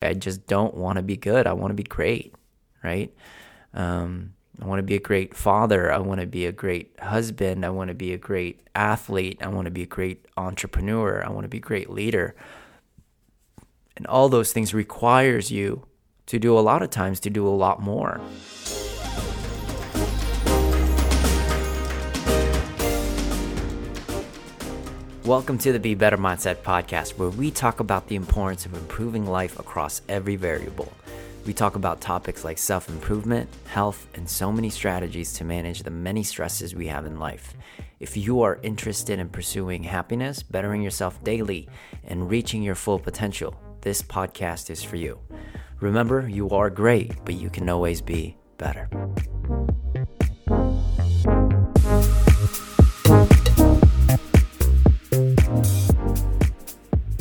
I just don't want to be good. I want to be great, right? Um, I want to be a great father. I want to be a great husband. I want to be a great athlete. I want to be a great entrepreneur. I want to be a great leader. And all those things requires you to do a lot of times to do a lot more. Welcome to the Be Better Mindset podcast, where we talk about the importance of improving life across every variable. We talk about topics like self improvement, health, and so many strategies to manage the many stresses we have in life. If you are interested in pursuing happiness, bettering yourself daily, and reaching your full potential, this podcast is for you. Remember, you are great, but you can always be better.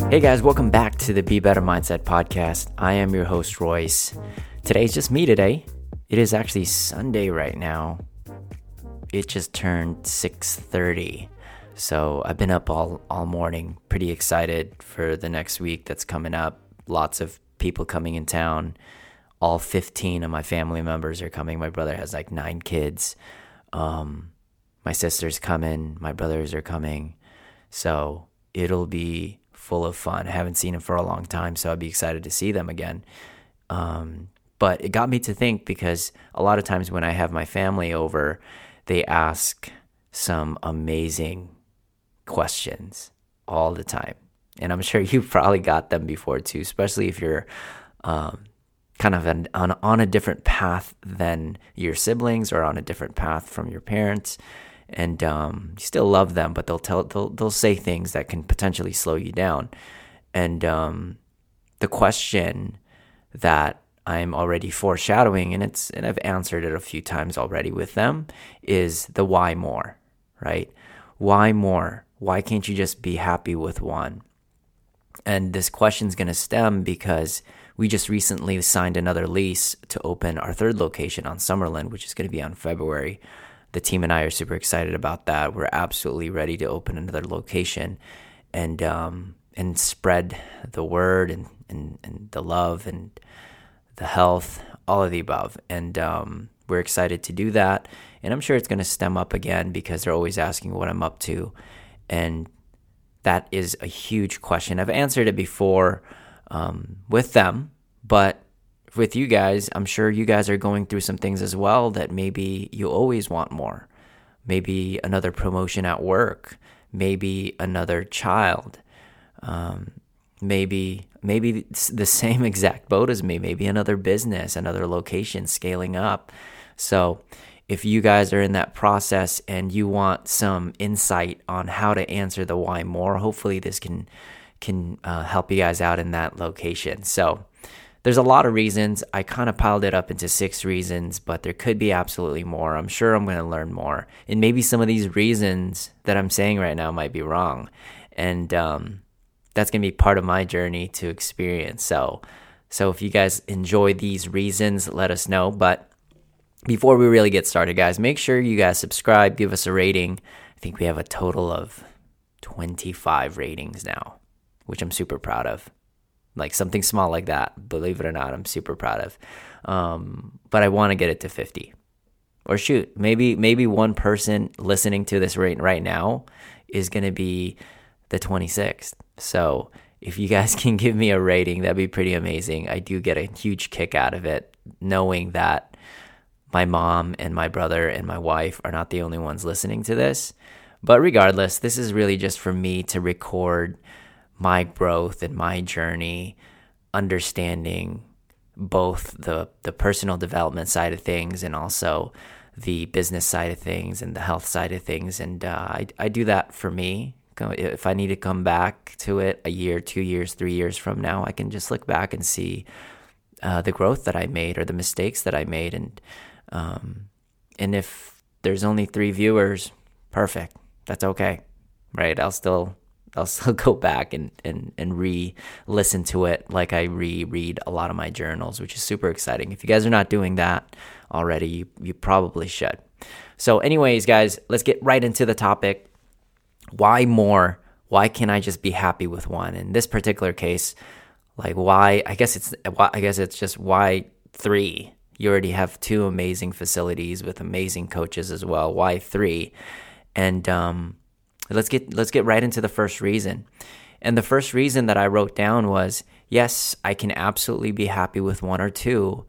Hey guys, welcome back to the Be Better Mindset podcast. I am your host Royce. Today's just me today. It is actually Sunday right now. It just turned 6:30. So, I've been up all all morning, pretty excited for the next week that's coming up. Lots of people coming in town. All 15 of my family members are coming. My brother has like 9 kids. Um, my sister's coming, my brothers are coming. So, it'll be full of fun. I haven't seen them for a long time, so I'd be excited to see them again. Um, but it got me to think because a lot of times when I have my family over, they ask some amazing questions all the time. And I'm sure you probably got them before too, especially if you're um, kind of an, on, on a different path than your siblings or on a different path from your parents and um, you still love them, but they'll tell they'll they'll say things that can potentially slow you down. And um, the question that I'm already foreshadowing, and it's and I've answered it a few times already with them, is the why more, right? Why more? Why can't you just be happy with one? And this question is going to stem because we just recently signed another lease to open our third location on Summerlin, which is going to be on February the team and I are super excited about that. We're absolutely ready to open another location and um, and spread the word and, and, and the love and the health, all of the above. And um, we're excited to do that. And I'm sure it's going to stem up again because they're always asking what I'm up to. And that is a huge question. I've answered it before um, with them, but with you guys, I'm sure you guys are going through some things as well that maybe you always want more. Maybe another promotion at work, maybe another child, um, maybe maybe the same exact boat as me, maybe another business, another location scaling up. So, if you guys are in that process and you want some insight on how to answer the why more, hopefully this can can uh, help you guys out in that location. So, there's a lot of reasons. I kind of piled it up into six reasons, but there could be absolutely more. I'm sure I'm going to learn more. And maybe some of these reasons that I'm saying right now might be wrong. And um, that's going to be part of my journey to experience. So, so if you guys enjoy these reasons, let us know. But before we really get started, guys, make sure you guys subscribe, give us a rating. I think we have a total of 25 ratings now, which I'm super proud of like something small like that. Believe it or not, I'm super proud of. Um, but I want to get it to 50. Or shoot, maybe maybe one person listening to this right right now is going to be the 26th. So if you guys can give me a rating, that'd be pretty amazing. I do get a huge kick out of it, knowing that my mom and my brother and my wife are not the only ones listening to this. But regardless, this is really just for me to record my growth and my journey, understanding both the the personal development side of things and also the business side of things and the health side of things. And uh, I I do that for me. If I need to come back to it a year, two years, three years from now, I can just look back and see uh, the growth that I made or the mistakes that I made, and um, and if there's only three viewers, perfect. That's okay, right? I'll still I'll still go back and, and, and re listen to it like I reread a lot of my journals, which is super exciting. If you guys are not doing that already, you, you probably should. So, anyways, guys, let's get right into the topic. Why more? Why can't I just be happy with one? In this particular case, Like why? I guess it's I guess it's just why three. You already have two amazing facilities with amazing coaches as well. Why three? And um, let's get let's get right into the first reason. And the first reason that I wrote down was yes, I can absolutely be happy with one or two,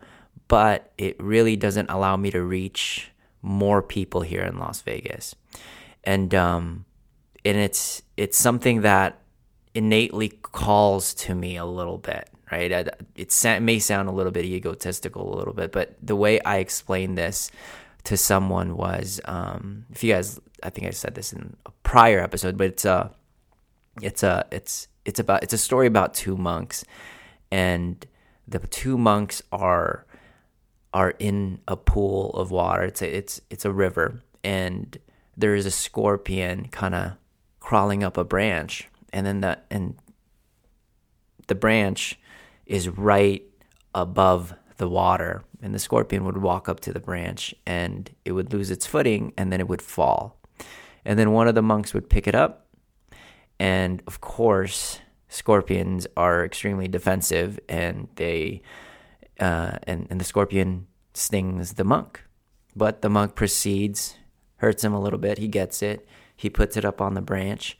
but it really doesn't allow me to reach more people here in Las Vegas. And um, and it's it's something that innately calls to me a little bit, right? It may sound a little bit egotistical, a little bit, but the way I explained this to someone was, um, if you guys, I think I said this in a prior episode, but it's a, it's a, it's it's about it's a story about two monks, and the two monks are are in a pool of water. It's a, it's it's a river, and there is a scorpion kind of crawling up a branch and then the and the branch is right above the water and the scorpion would walk up to the branch and it would lose its footing and then it would fall and then one of the monks would pick it up. And of course scorpions are extremely defensive and they uh, and, and the scorpion stings the monk. But the monk proceeds hurts him a little bit. He gets it. He puts it up on the branch.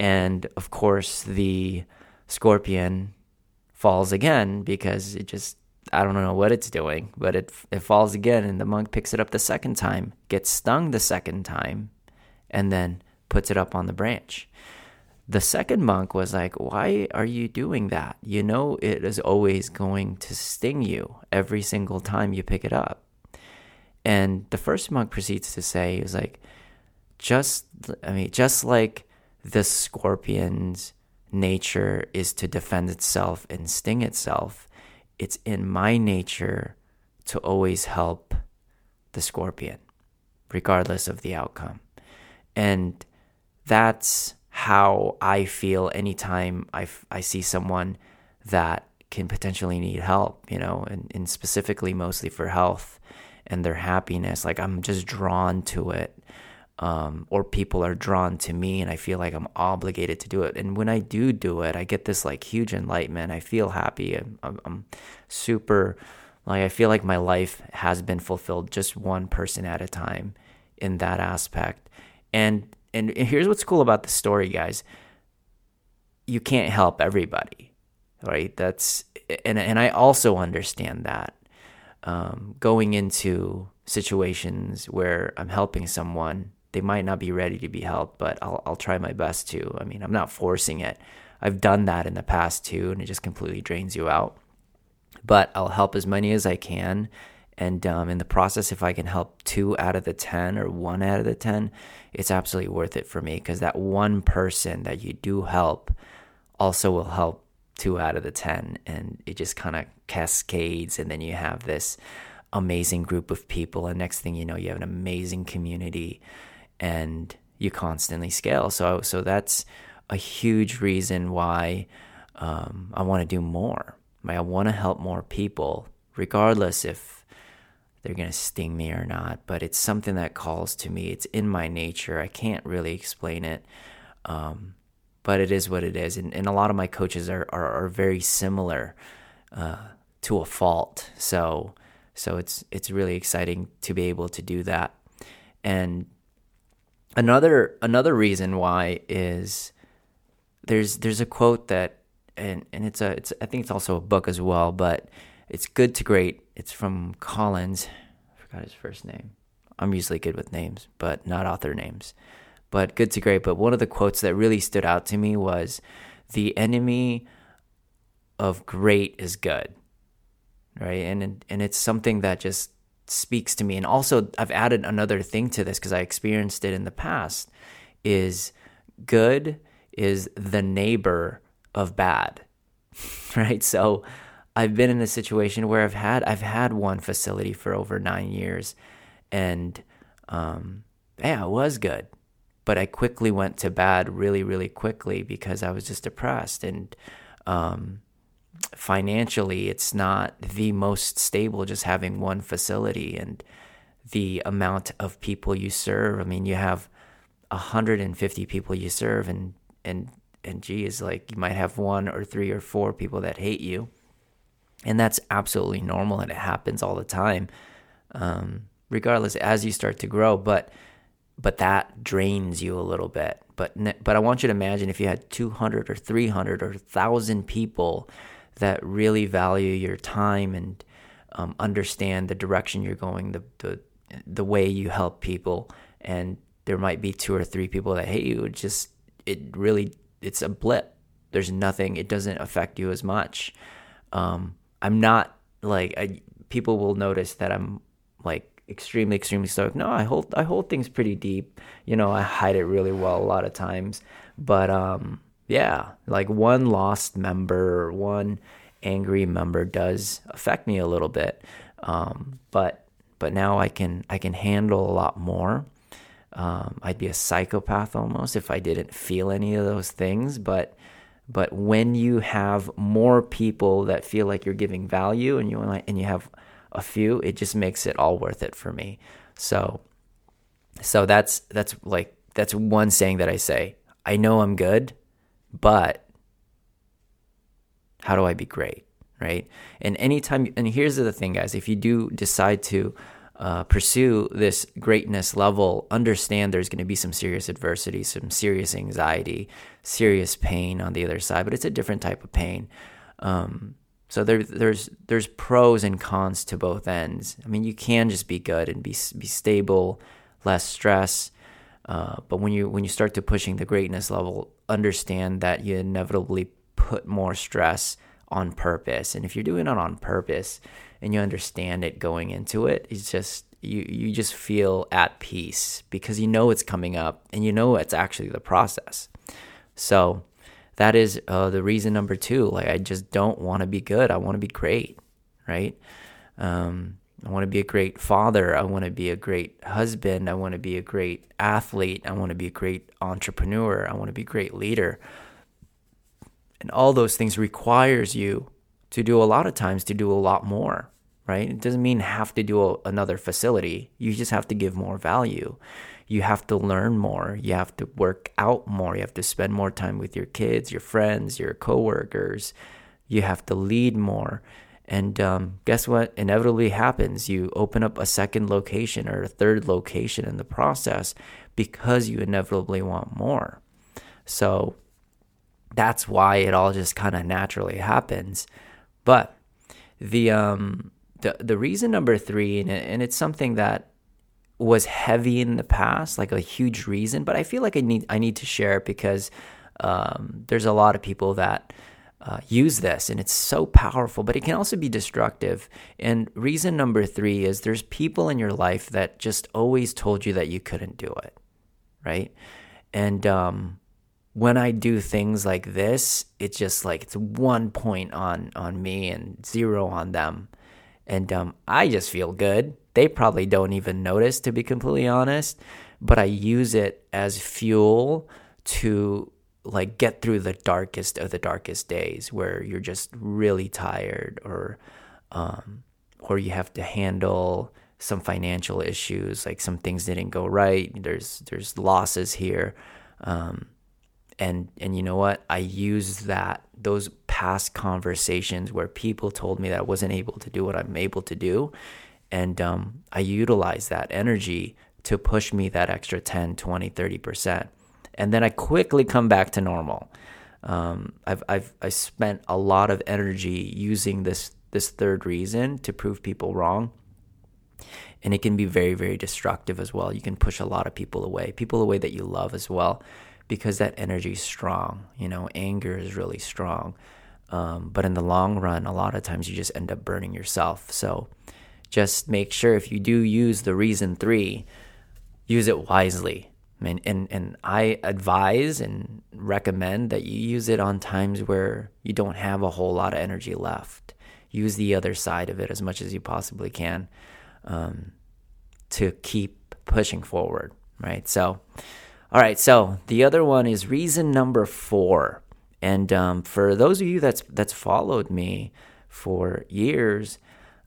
And of course, the scorpion falls again because it just, I don't know what it's doing, but it, it falls again. And the monk picks it up the second time, gets stung the second time, and then puts it up on the branch. The second monk was like, Why are you doing that? You know, it is always going to sting you every single time you pick it up. And the first monk proceeds to say, He was like, just, I mean, just like the scorpion's nature is to defend itself and sting itself, it's in my nature to always help the scorpion, regardless of the outcome. And that's how I feel anytime I, I see someone that can potentially need help, you know, and, and specifically mostly for health and their happiness. Like I'm just drawn to it um, or people are drawn to me and I feel like I'm obligated to do it. And when I do do it, I get this like huge enlightenment. I feel happy. I'm, I'm, I'm super, like, I feel like my life has been fulfilled just one person at a time in that aspect. And, and here's what's cool about the story, guys. You can't help everybody, right? That's, and, and I also understand that. Um, going into situations where I'm helping someone they might not be ready to be helped, but I'll I'll try my best to. I mean, I'm not forcing it. I've done that in the past too, and it just completely drains you out. But I'll help as many as I can, and um, in the process, if I can help two out of the ten or one out of the ten, it's absolutely worth it for me because that one person that you do help also will help two out of the ten, and it just kind of cascades, and then you have this amazing group of people, and next thing you know, you have an amazing community and you constantly scale. So so that's a huge reason why um, I want to do more. I want to help more people, regardless if they're going to sting me or not. But it's something that calls to me. It's in my nature. I can't really explain it. Um, but it is what it is. And, and a lot of my coaches are, are, are very similar uh, to a fault. So so it's it's really exciting to be able to do that. And another another reason why is there's there's a quote that and and it's a it's I think it's also a book as well, but it's good to great. It's from Collins. I forgot his first name. I'm usually good with names, but not author names. But good to great. But one of the quotes that really stood out to me was the enemy of great is good. Right? And and it's something that just speaks to me. And also, I've added another thing to this because I experienced it in the past is good is the neighbor of bad. right? So I've been in a situation where I've had I've had one facility for over 9 years and um yeah, it was good. But I quickly went to bad really really quickly because I was just depressed and um financially it's not the most stable just having one facility and the amount of people you serve. I mean, you have 150 people you serve and and and geez, like you might have one or three or four people that hate you. And that's absolutely normal and it happens all the time. Um, regardless as you start to grow, but but that drains you a little bit. But but I want you to imagine if you had 200 or 300 or 1000 people that really value your time and um, understand the direction you're going, the, the the way you help people, and there might be two or three people that hate you. It just it really it's a blip. There's nothing. It doesn't affect you as much. Um, I'm not like I, people will notice that I'm like extremely extremely stoic. No, I hold I hold things pretty deep. You know, I hide it really well a lot of times. But um, yeah, like one lost member one angry member does affect me a little bit. Um, but but now I can I can handle a lot more. Um, I'd be a psychopath almost if I didn't feel any of those things. But but when you have more people that feel like you're giving value and you and you have a few, it just makes it all worth it for me. So so that's that's like that's one saying that I say. I know I'm good, but how do I be great? Right. And anytime, and here's the thing, guys if you do decide to uh, pursue this greatness level, understand there's going to be some serious adversity, some serious anxiety, serious pain on the other side, but it's a different type of pain. Um, so there, there's there's pros and cons to both ends. I mean, you can just be good and be be stable, less stress. Uh, but when you when you start to pushing the greatness level, understand that you inevitably put more stress on purpose. And if you're doing it on purpose and you understand it going into it, it's just you you just feel at peace because you know it's coming up and you know it's actually the process. So that is uh, the reason number two. Like I just don't want to be good. I want to be great, right? Um, I want to be a great father. I want to be a great husband. I want to be a great athlete. I want to be a great entrepreneur. I want to be a great leader. And all those things requires you to do a lot of times to do a lot more, right? It doesn't mean have to do a, another facility. You just have to give more value you have to learn more. You have to work out more. You have to spend more time with your kids, your friends, your coworkers. You have to lead more. And um, guess what? Inevitably happens. You open up a second location or a third location in the process because you inevitably want more. So that's why it all just kind of naturally happens. But the um the the reason number three, and, and it's something that was heavy in the past, like a huge reason, but I feel like I need I need to share it because um, there's a lot of people that uh, use this and it's so powerful, but it can also be destructive. And reason number three is there's people in your life that just always told you that you couldn't do it, right? And um, when I do things like this, it's just like it's one point on on me and zero on them, and um, I just feel good they probably don't even notice, to be completely honest. But I use it as fuel to like get through the darkest of the darkest days where you're just really tired or um, or you have to handle some financial issues like some things didn't go right there's there's losses here um, and and you know what i use that those past conversations where people told me that i wasn't able to do what i'm able to do and um, I utilize that energy to push me that extra 10, 20, 30%. And then I quickly come back to normal. Um, I've, I've I spent a lot of energy using this this third reason to prove people wrong. And it can be very, very destructive as well. You can push a lot of people away, people away that you love as well, because that energy is strong. You know, anger is really strong. Um, but in the long run, a lot of times you just end up burning yourself. So just make sure if you do use the reason three, use it wisely. And, and, and I advise and recommend that you use it on times where you don't have a whole lot of energy left. Use the other side of it as much as you possibly can um, to keep pushing forward, right? So, all right. So the other one is reason number four. And um, for those of you that's that's followed me for years,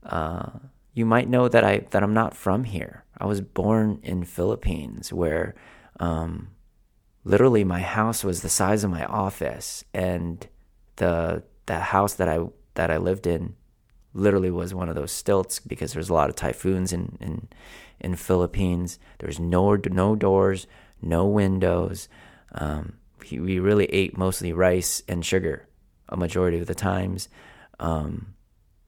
uh, you might know that I that I'm not from here. I was born in Philippines, where um, literally my house was the size of my office and the the house that I that I lived in literally was one of those stilts because there's a lot of typhoons in in in Philippines. There's no no doors, no windows. Um, we, really ate mostly rice and sugar a majority of the times. Um,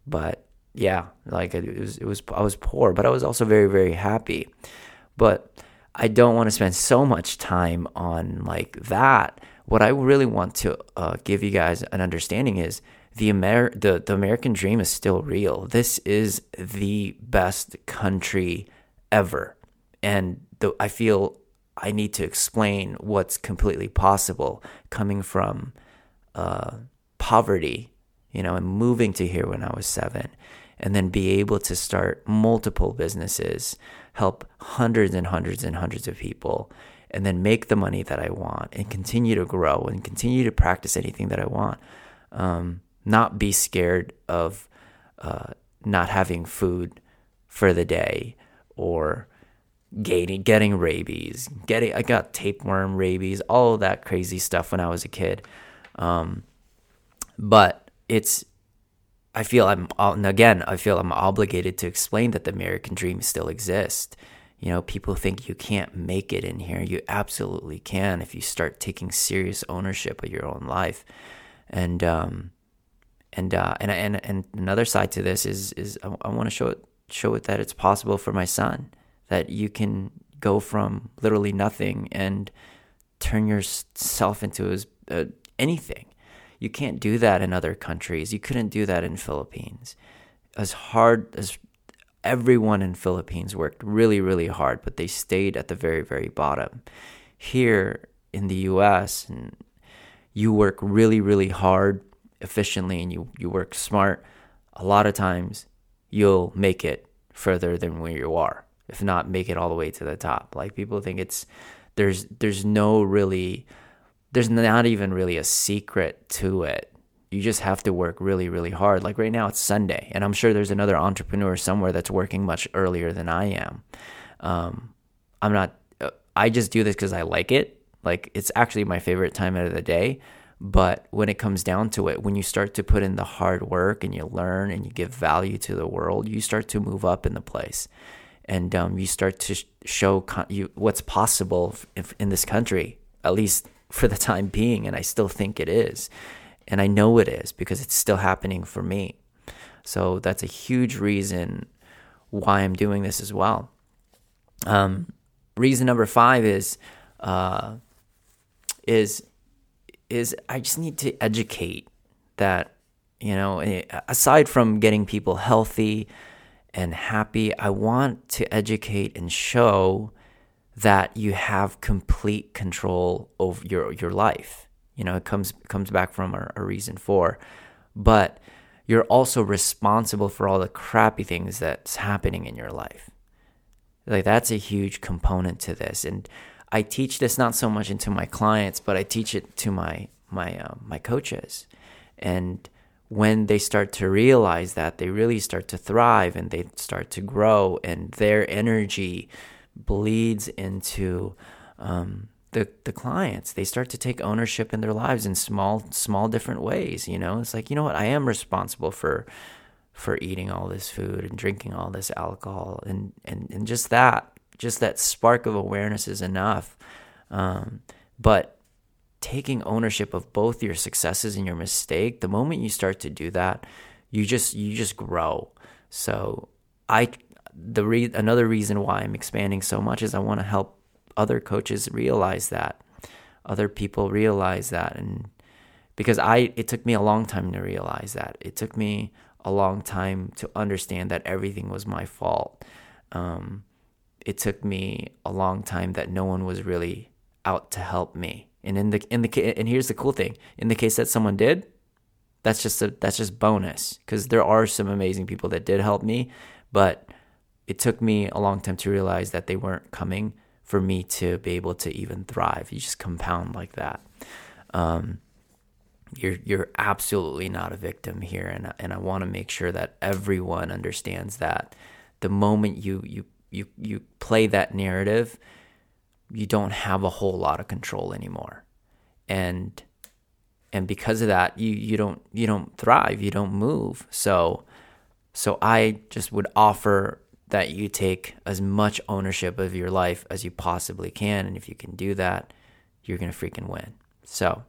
but yeah, like it was it was I was poor, but I was also very very happy. But I don't want to spend so much time on like that. What I really want to uh, give you guys an understanding is the Amer- the the American dream is still real. This is the best country ever, and the, I feel I need to explain what's completely possible coming from uh, poverty, you know, and moving to here when I was seven, and then be able to start multiple businesses, help hundreds and hundreds and hundreds of people, and then make the money that I want and continue to grow and continue to practice anything that I want. Um, not be scared of uh, not having food for the day or getting getting rabies. Getting I got tapeworm, rabies, all that crazy stuff when I was a kid. Um, but it's I feel I'm and again I feel I'm obligated to explain that the American dream still exists. You know, people think you can't make it in here. You absolutely can if you start taking serious ownership of your own life. And um, and uh, and and and another side to this is is I, I want to show it show it that it's possible for my son that you can go from literally nothing and turn yourself into uh, anything. You can't do that in other countries. You couldn't do that in Philippines. As hard as everyone in Philippines worked really really hard, but they stayed at the very very bottom. Here in the US, you work really really hard efficiently and you, you work smart, a lot of times you'll make it further than where you are, if not make it all the way to the top. Like people think it's there's there's no really there's not even really a secret to it. You just have to work really, really hard. Like right now, it's Sunday, and I'm sure there's another entrepreneur somewhere that's working much earlier than I am. Um, I'm not. Uh, I just do this because I like it. Like it's actually my favorite time of the day. But when it comes down to it, when you start to put in the hard work and you learn and you give value to the world, you start to move up in the place, and um, you start to show con- you what's possible if, in this country, at least for the time being. And I still think it is, and I know it is because it's still happening for me. So that's a huge reason why I'm doing this as well. Um, reason number five is uh, is is I just need to educate that, you know, eh, aside from getting people healthy and happy, I want to educate and show that you have complete control over your your life. You know, it comes comes back from a, a reason for, but you're also responsible for all the crappy things that's happening in your life. Like that's a huge component to this, and I teach this not so much into my clients, but I teach it to my my uh, my coaches, and when they start to realize that, they really start to thrive and they start to grow, and their energy bleeds into um, the the clients. They start to take ownership in their lives in small small different ways. You know, it's like you know what I am responsible for for eating all this food and drinking all this alcohol and and and just that just that spark of awareness is enough. Um, but taking ownership of both your successes and your mistake, the moment you start to do that, you just you just grow. So I the re- another reason why I'm expanding so much is I want to help other coaches realize that, other people realize that, and because I it took me a long time to realize that. It took me a long time to understand that everything was my fault. Um, it took me a long time that no one was really out to help me. And in the in the and here's the cool thing: in the case that someone did, that's just a that's just bonus because there are some amazing people that did help me, but it took me a long time to realize that they weren't coming for me to be able to even thrive. You just compound like that. Um, you're you're absolutely not a victim here, and and I want to make sure that everyone understands that the moment you you you you play that narrative, you don't have a whole lot of control anymore. And and because of that, you you don't you don't thrive, you don't move. So so I just would offer that you take as much ownership of your life as you possibly can and if you can do that, you're going to freaking win. So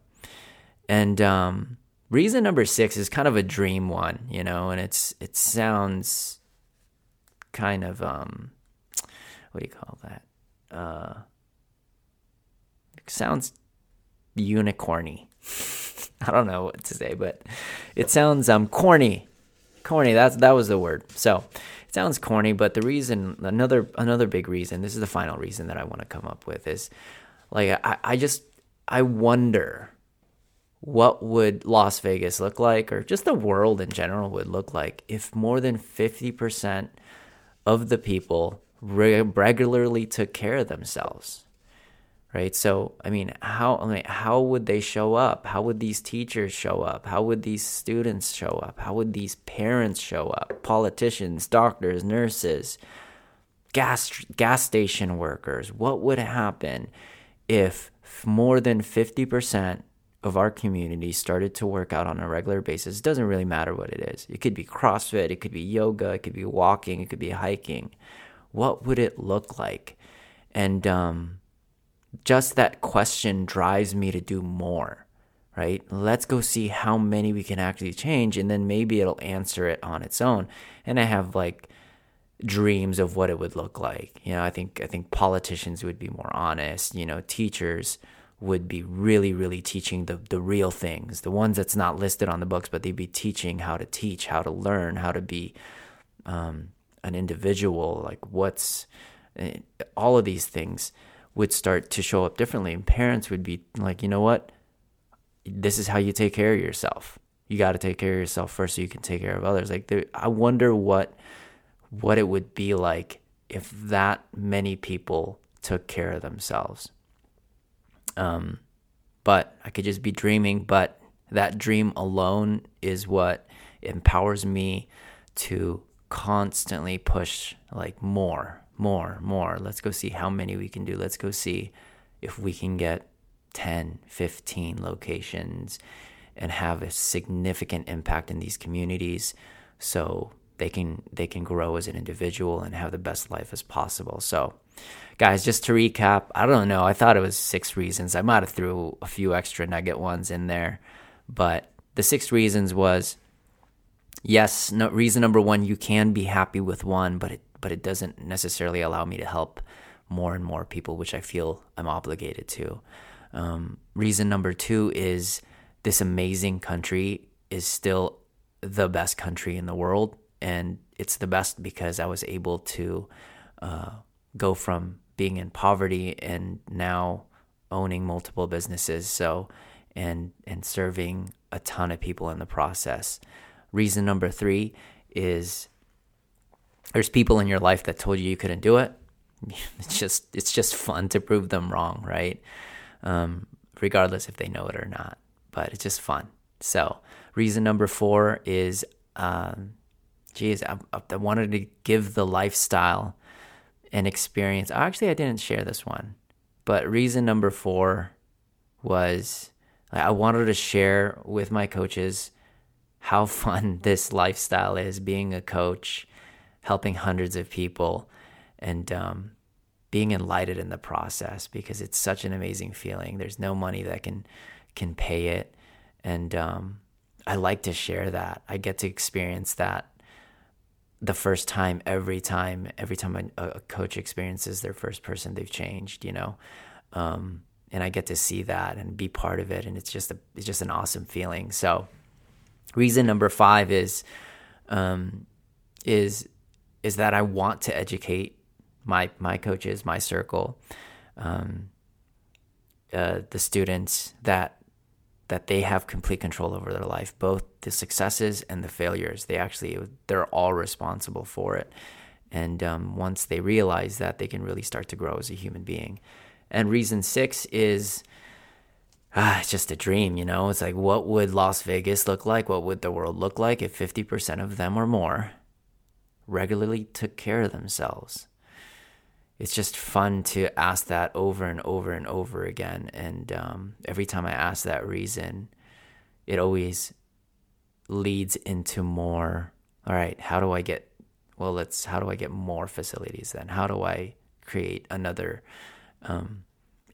and um reason number 6 is kind of a dream one, you know, and it's it sounds kind of um what do you call that? Uh sounds unicorny. I don't know what to say, but it sounds um corny. Corny, that's that was the word. So it sounds corny, but the reason another another big reason, this is the final reason that I want to come up with is like I, I just I wonder what would Las Vegas look like or just the world in general would look like if more than 50% of the people re- regularly took care of themselves right? So i mean how I mean, how would they show up? How would these teachers show up? How would these students show up? How would these parents show up? Politicians doctors nurses gas gas station workers. What would happen if more than 50% of our community started to work out on a regular basis? It doesn't really matter what it is. It could be crossfit it could be yoga it could be walking it could be hiking. What would it look like? And um just that question drives me to do more, right? Let's go see how many we can actually change, and then maybe it'll answer it on its own. And I have like dreams of what it would look like. You know, I think I think politicians would be more honest. You know, teachers would be really, really teaching the the real things, the ones that's not listed on the books, but they'd be teaching how to teach, how to learn, how to be um, an individual, like what's eh, all of these things would start to show up differently. And parents would be like, you know what? This is how you take care of yourself. You got to take care of yourself first so you can take care of others. Like, there, I wonder what what it would be like if that many people took care of themselves. Um, but I could just be dreaming. But that dream alone is what empowers me to constantly push like more more, more. Let's go see how many we can do. Let's go see if we can get 10, 15 locations and have a significant impact in these communities so they can they can grow as an individual and have the best life as possible. So guys, just to recap, I don't know, I thought it was six reasons. I might have threw a few extra nugget ones in there, but the six reasons was yes, no, reason number 1, you can be happy with one, but it but it doesn't necessarily allow me to help more and more people, which I feel I'm obligated to. Um, reason number two is this amazing country is still the best country in the world. And it's the best because I was able to uh, go from being in poverty and now owning multiple businesses. So, and, and serving a ton of people in the process. Reason number three is there's people in your life that told you you couldn't do it. It's just it's just fun to prove them wrong, right? Um, regardless if they know it or not. But it's just fun. So reason number four is, um, geez, I, I wanted to give the lifestyle and experience. Actually, I didn't share this one, but reason number four was I wanted to share with my coaches how fun this lifestyle is being a coach helping hundreds of people and um, being enlightened in the process because it's such an amazing feeling. There's no money that can can pay it, and um, I like to share that. I get to experience that the first time, every time, every time a, a coach experiences their first person, they've changed. You know. Um, and I get to see that and be part of it, and it's just a it's just an awesome feeling. So, reason number five is um, is is that I want to educate my my coaches, my circle, um, uh, the students that that they have complete control over their life, both the successes and the failures. They actually they're all responsible for it, and um, once they realize that, they can really start to grow as a human being. And reason six is. Ah, it's just a dream, you know? It's like, what would Las Vegas look like? What would the world look like if 50% of them or more regularly took care of themselves. it's just fun to ask that over and over and over again. And um, every time I ask that reason, it always leads into more. All right, how do I get? Well, let's. How do I get more facilities then? How do I create another um,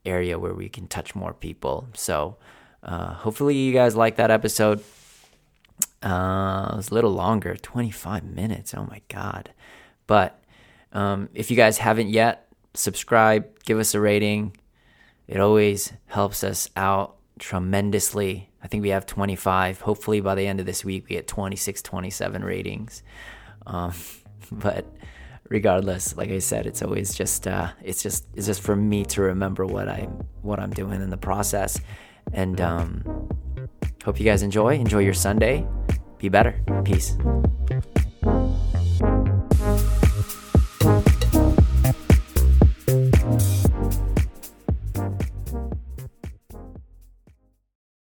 area where we can touch more people? So, uh, hopefully, you guys like that episode. Uh, it was a little longer, 25 minutes. Oh my God. But um, if you guys haven't yet, subscribe, give us a rating. It always helps us out tremendously. I think we have 25. Hopefully, by the end of this week, we get 26, 27 ratings. Um, but regardless, like I said, it's always just uh, it's just it's just for me to remember what I what I'm doing in the process. And um, Hope you guys enjoy. Enjoy your Sunday. Be better. Peace.